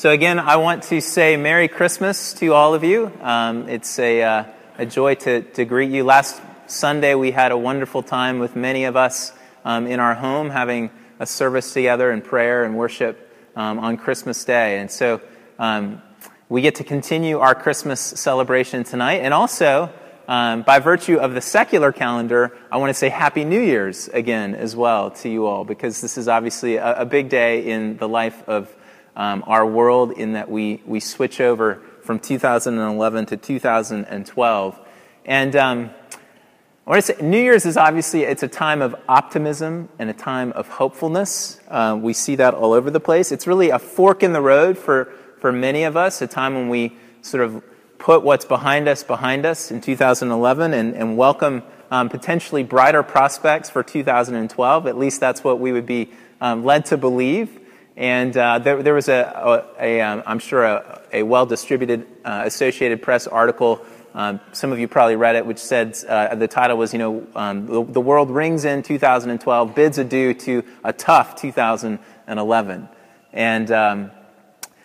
so, again, I want to say Merry Christmas to all of you. Um, it's a, uh, a joy to, to greet you. Last Sunday, we had a wonderful time with many of us um, in our home having a service together in prayer and worship um, on Christmas Day. And so um, we get to continue our Christmas celebration tonight. And also, um, by virtue of the secular calendar, I want to say Happy New Year's again as well to you all, because this is obviously a, a big day in the life of um, our world in that we, we switch over from 2011 to 2012. And um, I want to say New Year's is obviously it's a time of optimism and a time of hopefulness. Uh, we see that all over the place. It's really a fork in the road for, for many of us, a time when we sort of put what's behind us behind us in 2011 and, and welcome um, potentially brighter prospects for 2012. At least that's what we would be um, led to believe. And uh, there, there, was a, a, a um, I'm sure, a, a well distributed uh, Associated Press article. Um, some of you probably read it, which said uh, the title was, you know, um, the, the, world rings in 2012, bids adieu to a tough 2011. And um,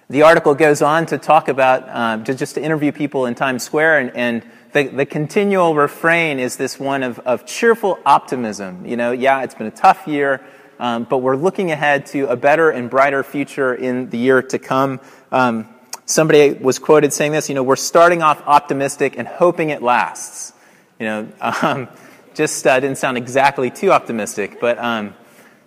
the article goes on to talk about, uh, to just to interview people in Times Square, and, and the, the, continual refrain is this one of, of cheerful optimism. You know, yeah, it's been a tough year. Um, but we're looking ahead to a better and brighter future in the year to come. Um, somebody was quoted saying this, you know, we're starting off optimistic and hoping it lasts. You know, um, just uh, didn't sound exactly too optimistic, but, um,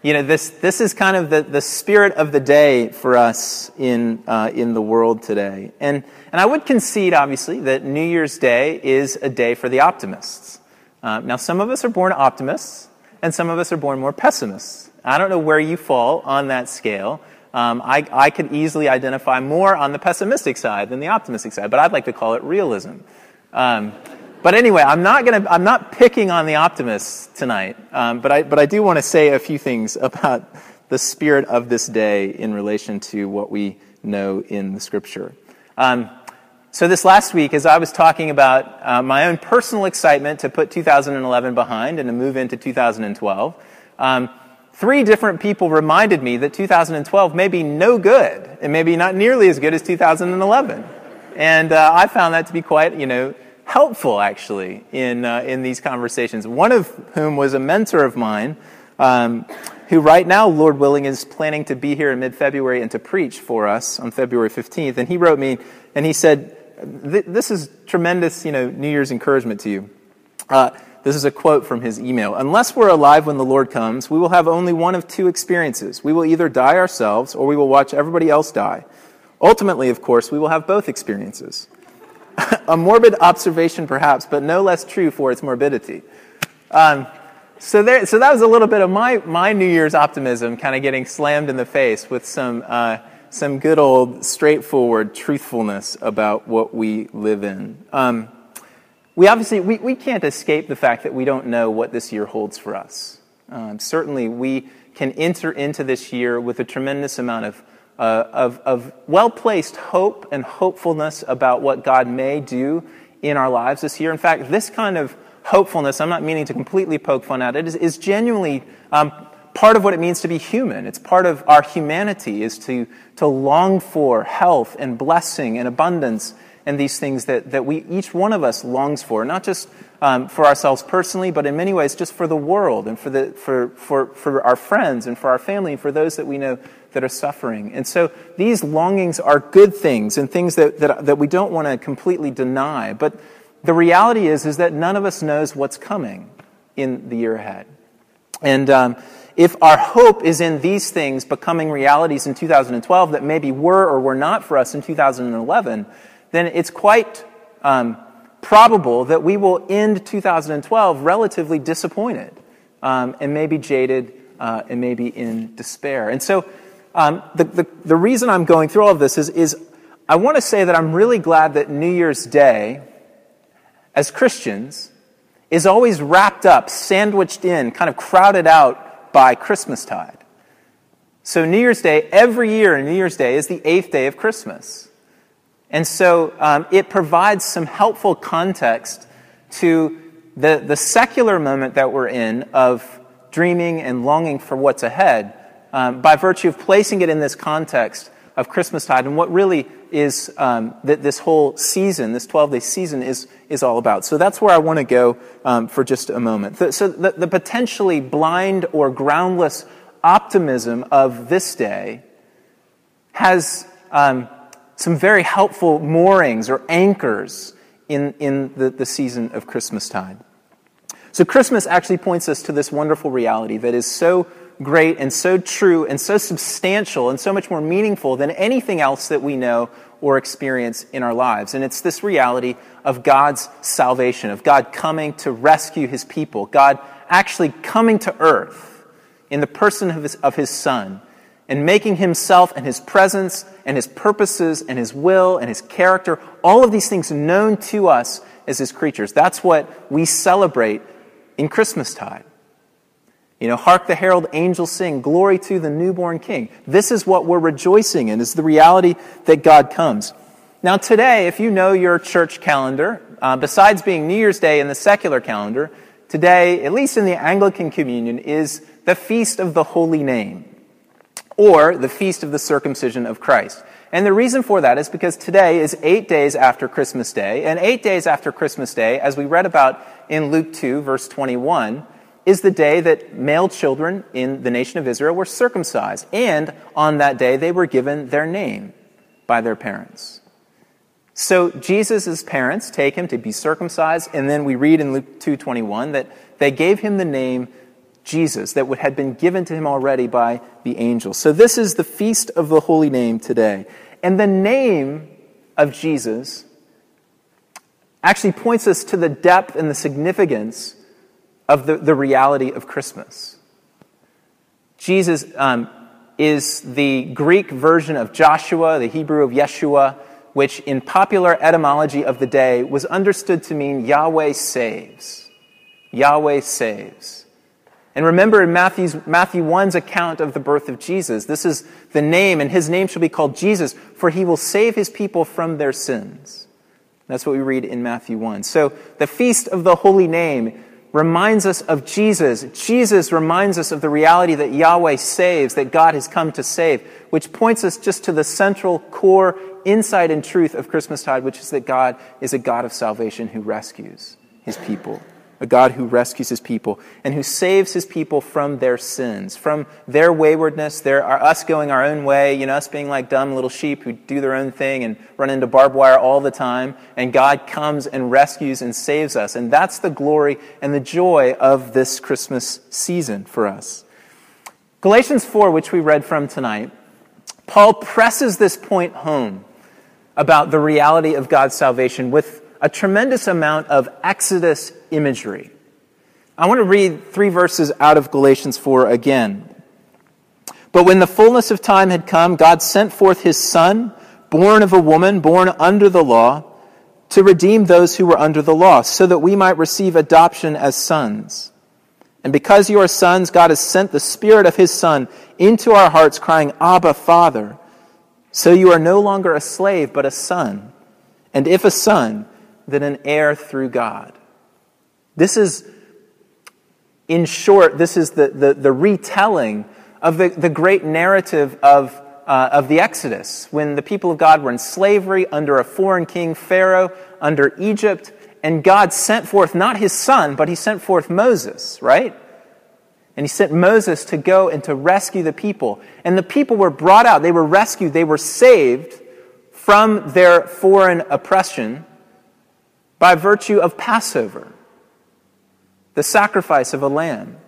you know, this, this is kind of the, the spirit of the day for us in, uh, in the world today. And, and I would concede, obviously, that New Year's Day is a day for the optimists. Uh, now, some of us are born optimists, and some of us are born more pessimists. I don't know where you fall on that scale. Um, I, I could easily identify more on the pessimistic side than the optimistic side, but I'd like to call it realism. Um, but anyway, I'm not gonna, I'm not picking on the optimists tonight, um, but I, but I do want to say a few things about the spirit of this day in relation to what we know in the scripture. Um, so this last week, as I was talking about uh, my own personal excitement to put 2011 behind and to move into 2012, um, three different people reminded me that 2012 may be no good. and maybe not nearly as good as 2011. And uh, I found that to be quite, you know, helpful actually in, uh, in these conversations. One of whom was a mentor of mine, um, who right now, Lord willing, is planning to be here in mid February and to preach for us on February 15th. And he wrote me and he said, This is tremendous, you know, New Year's encouragement to you. Uh, this is a quote from his email. Unless we're alive when the Lord comes, we will have only one of two experiences. We will either die ourselves or we will watch everybody else die. Ultimately, of course, we will have both experiences. a morbid observation, perhaps, but no less true for its morbidity. Um, so, there, so that was a little bit of my, my New Year's optimism kind of getting slammed in the face with some, uh, some good old straightforward truthfulness about what we live in. Um, we obviously we, we can't escape the fact that we don't know what this year holds for us. Um, certainly, we can enter into this year with a tremendous amount of, uh, of, of well placed hope and hopefulness about what God may do in our lives this year. In fact, this kind of hopefulness, I'm not meaning to completely poke fun at it, is, is genuinely um, part of what it means to be human. It's part of our humanity, is to, to long for health and blessing and abundance and these things that, that we, each one of us longs for, not just um, for ourselves personally, but in many ways just for the world and for, the, for, for, for our friends and for our family and for those that we know that are suffering. And so these longings are good things and things that, that, that we don't want to completely deny. But the reality is, is that none of us knows what's coming in the year ahead. And um, if our hope is in these things becoming realities in 2012 that maybe were or were not for us in 2011, then it's quite um, probable that we will end 2012 relatively disappointed um, and maybe jaded uh, and maybe in despair. And so um, the, the, the, reason I'm going through all of this is, is I want to say that I'm really glad that New Year's Day, as Christians, is always wrapped up, sandwiched in, kind of crowded out by Christmastide. So New Year's Day, every year, New Year's Day is the eighth day of Christmas. And so um, it provides some helpful context to the, the secular moment that we're in of dreaming and longing for what's ahead um, by virtue of placing it in this context of Christmastide and what really is um, that this whole season, this 12 day season, is, is all about. So that's where I want to go um, for just a moment. The, so the, the potentially blind or groundless optimism of this day has um, some very helpful moorings or anchors in, in the, the season of Christmastide. So Christmas actually points us to this wonderful reality that is so great and so true and so substantial and so much more meaningful than anything else that we know or experience in our lives. And it's this reality of God's salvation, of God coming to rescue his people, God actually coming to earth in the person of his, of his Son and making himself and his presence and his purposes and his will and his character, all of these things known to us as his creatures. That's what we celebrate in Christmastide. You know, hark the herald angels sing, glory to the newborn king. This is what we're rejoicing in, is the reality that God comes. Now, today, if you know your church calendar, uh, besides being New Year's Day in the secular calendar, today, at least in the Anglican Communion, is the Feast of the Holy Name, or the Feast of the Circumcision of Christ. And the reason for that is because today is eight days after Christmas Day, and eight days after Christmas Day, as we read about in Luke 2, verse 21, is the day that male children in the nation of Israel were circumcised. And on that day, they were given their name by their parents. So Jesus' parents take him to be circumcised, and then we read in Luke 2.21 that they gave him the name Jesus that had been given to him already by the angel. So this is the feast of the holy name today. And the name of Jesus actually points us to the depth and the significance of the, the reality of Christmas. Jesus um, is the Greek version of Joshua, the Hebrew of Yeshua, which in popular etymology of the day was understood to mean Yahweh saves. Yahweh saves. And remember in Matthew's, Matthew 1's account of the birth of Jesus, this is the name, and his name shall be called Jesus, for he will save his people from their sins. That's what we read in Matthew 1. So the feast of the holy name reminds us of Jesus. Jesus reminds us of the reality that Yahweh saves, that God has come to save, which points us just to the central core insight and truth of Christmastide, which is that God is a God of salvation who rescues his people a God who rescues his people and who saves his people from their sins, from their waywardness, their, our, us going our own way, you know, us being like dumb little sheep who do their own thing and run into barbed wire all the time. And God comes and rescues and saves us. And that's the glory and the joy of this Christmas season for us. Galatians 4, which we read from tonight, Paul presses this point home about the reality of God's salvation with a tremendous amount of Exodus imagery. I want to read three verses out of Galatians 4 again. But when the fullness of time had come, God sent forth his Son, born of a woman, born under the law, to redeem those who were under the law, so that we might receive adoption as sons. And because you are sons, God has sent the Spirit of his Son into our hearts, crying, Abba, Father. So you are no longer a slave, but a son. And if a son, than an heir through God. This is, in short, this is the, the, the retelling of the, the great narrative of, uh, of the Exodus, when the people of God were in slavery under a foreign king, Pharaoh, under Egypt, and God sent forth not his son, but he sent forth Moses, right? And he sent Moses to go and to rescue the people. And the people were brought out, they were rescued, they were saved from their foreign oppression by virtue of Passover, the sacrifice of a lamb,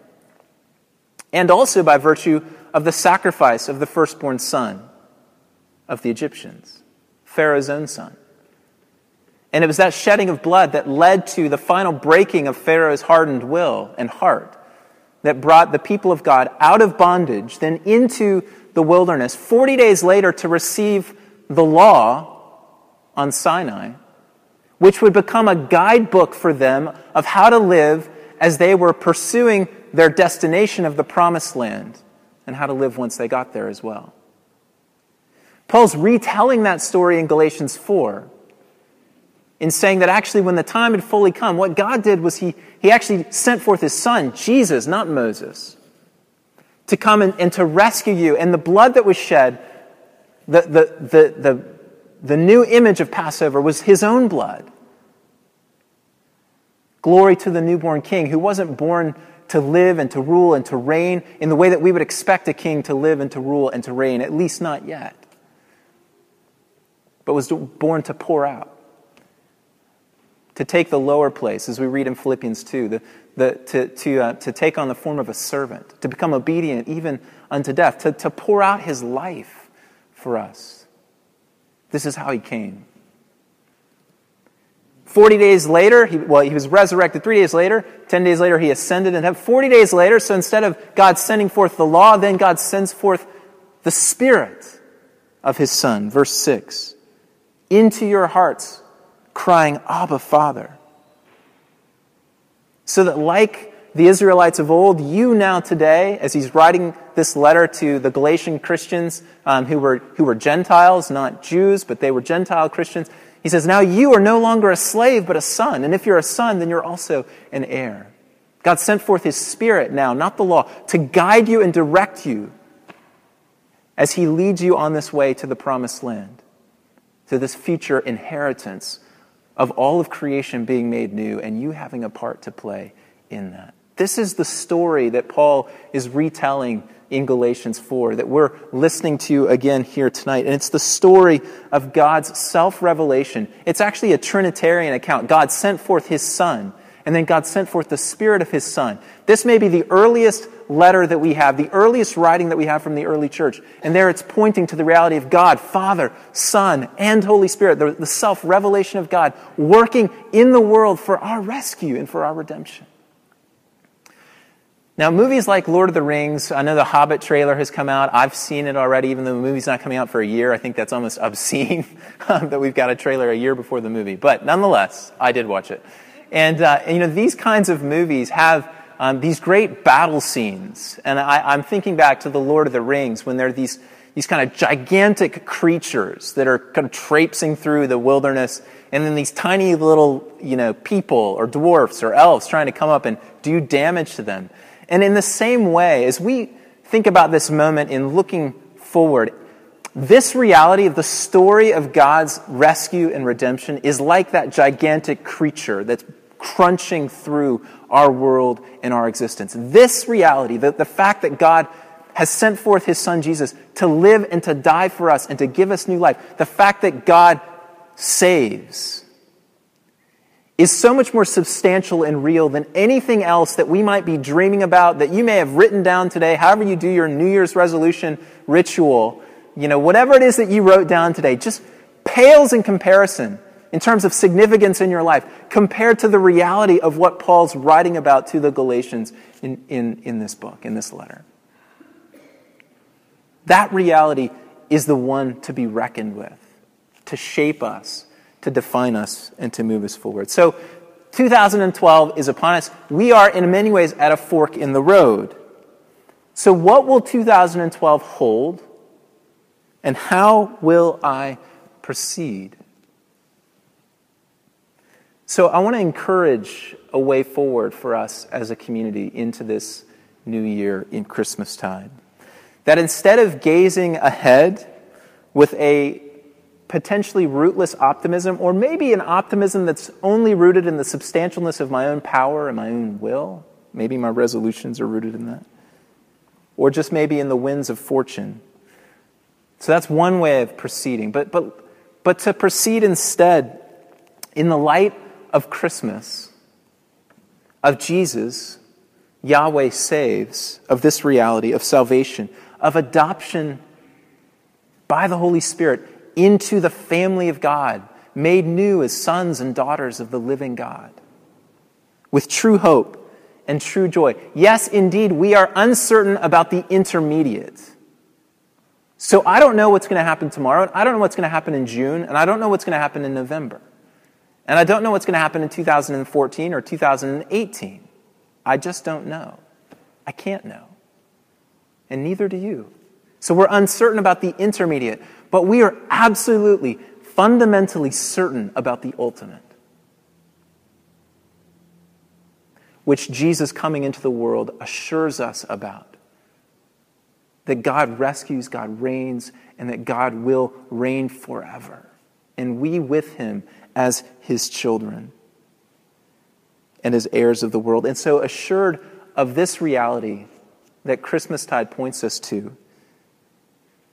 and also by virtue of the sacrifice of the firstborn son of the Egyptians, Pharaoh's own son. And it was that shedding of blood that led to the final breaking of Pharaoh's hardened will and heart that brought the people of God out of bondage, then into the wilderness, 40 days later to receive the law on Sinai which would become a guidebook for them of how to live as they were pursuing their destination of the promised land and how to live once they got there as well. Paul's retelling that story in Galatians 4 in saying that actually, when the time had fully come, what God did was he, he actually sent forth his son, Jesus, not Moses, to come and, and to rescue you. And the blood that was shed The, the, the, the, the new image of Passover was his own blood. Glory to the newborn king who wasn't born to live and to rule and to reign in the way that we would expect a king to live and to rule and to reign, at least not yet, but was born to pour out, to take the lower place, as we read in Philippians 2, the, the, to, to, uh, to take on the form of a servant, to become obedient even unto death, to, to pour out his life for us. This is how he came. 40 days later, he, well, he was resurrected three days later. 10 days later, he ascended and 40 days later, so instead of God sending forth the law, then God sends forth the Spirit of his Son. Verse 6 Into your hearts, crying, Abba, Father. So that, like the Israelites of old, you now today, as he's writing this letter to the Galatian Christians um, who, were, who were Gentiles, not Jews, but they were Gentile Christians, he says, Now you are no longer a slave, but a son. And if you're a son, then you're also an heir. God sent forth his spirit now, not the law, to guide you and direct you as he leads you on this way to the promised land, to this future inheritance of all of creation being made new and you having a part to play in that. This is the story that Paul is retelling in Galatians 4 that we're listening to again here tonight. And it's the story of God's self revelation. It's actually a Trinitarian account. God sent forth his Son, and then God sent forth the Spirit of his Son. This may be the earliest letter that we have, the earliest writing that we have from the early church. And there it's pointing to the reality of God, Father, Son, and Holy Spirit, the, the self revelation of God working in the world for our rescue and for our redemption. Now, movies like Lord of the Rings, I know the Hobbit trailer has come out. I've seen it already, even though the movie's not coming out for a year. I think that's almost obscene that we've got a trailer a year before the movie. But nonetheless, I did watch it. And, uh, you know, these kinds of movies have um, these great battle scenes. And I, I'm thinking back to the Lord of the Rings when there are these, these kind of gigantic creatures that are kind of traipsing through the wilderness and then these tiny little, you know, people or dwarfs or elves trying to come up and do damage to them. And in the same way, as we think about this moment in looking forward, this reality of the story of God's rescue and redemption is like that gigantic creature that's crunching through our world and our existence. This reality, the, the fact that God has sent forth his son Jesus to live and to die for us and to give us new life, the fact that God saves, is so much more substantial and real than anything else that we might be dreaming about, that you may have written down today, however you do your New Year's resolution ritual, you know, whatever it is that you wrote down today, just pales in comparison in terms of significance in your life compared to the reality of what Paul's writing about to the Galatians in, in, in this book, in this letter. That reality is the one to be reckoned with, to shape us to define us and to move us forward. So 2012 is upon us. We are, in many ways, at a fork in the road. So, what will 2012 hold? And how will I proceed? So, I want to encourage a way forward for us as a community into this new year in Christmas time. That instead of gazing ahead with a potentially rootless optimism, or maybe an optimism that's only rooted in the substantialness of my own power and my own will. Maybe my resolutions are rooted in that. Or just maybe in the winds of fortune. So that's one way of proceeding. But, but, but to proceed instead in the light of Christmas, of Jesus, Yahweh saves, of this reality of salvation, of adoption by the Holy Spirit into the family of God, made new as sons and daughters of the living God, with true hope and true joy. Yes, indeed, we are uncertain about the intermediate. So I don't know what's going to happen tomorrow. and I don't know what's going to happen in June, and I don't know what's going to happen in November. And I don't know what's going to happen in 2014 or 2018. I just don't know. I can't know. And neither do you. So we're uncertain about the intermediate. But we are absolutely, fundamentally certain about the ultimate, which Jesus coming into the world assures us about. that God rescues, God reigns, and that God will reign forever. And we with him as his children and as heirs of the world. And so, assured of this reality that Christmastide points us to,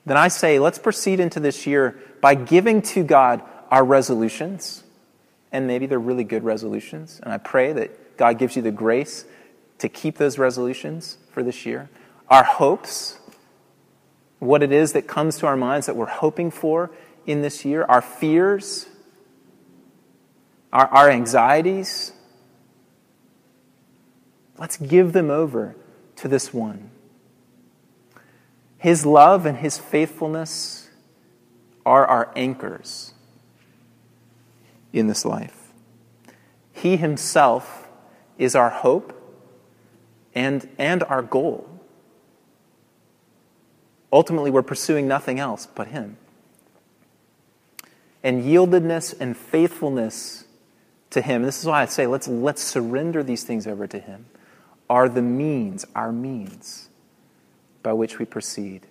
then I say let's proceed into this year by giving to God our resolutions. And maybe they're really good resolutions. And I pray that God gives you the grace to keep those resolutions for this year. Our hopes, what it is that comes to our minds that we're hoping for in this year, our fears, our, our anxieties. Let's give them over to this one. His love and his faithfulness are our anchors in this life. He himself is our hope and, and our goal. Ultimately, we're pursuing nothing else but him. And yieldedness and faithfulness to him, this is why I say let's, let's surrender these things over to him, are the means, our means, by which we proceed.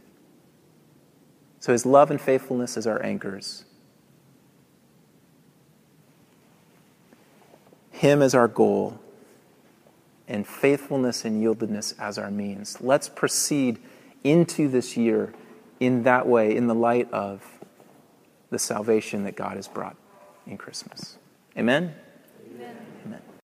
So his love and faithfulness is our anchors. Him as our goal, and faithfulness and yieldedness as our means. Let's proceed into this year in that way, in the light of the salvation that God has brought in Christmas. Amen?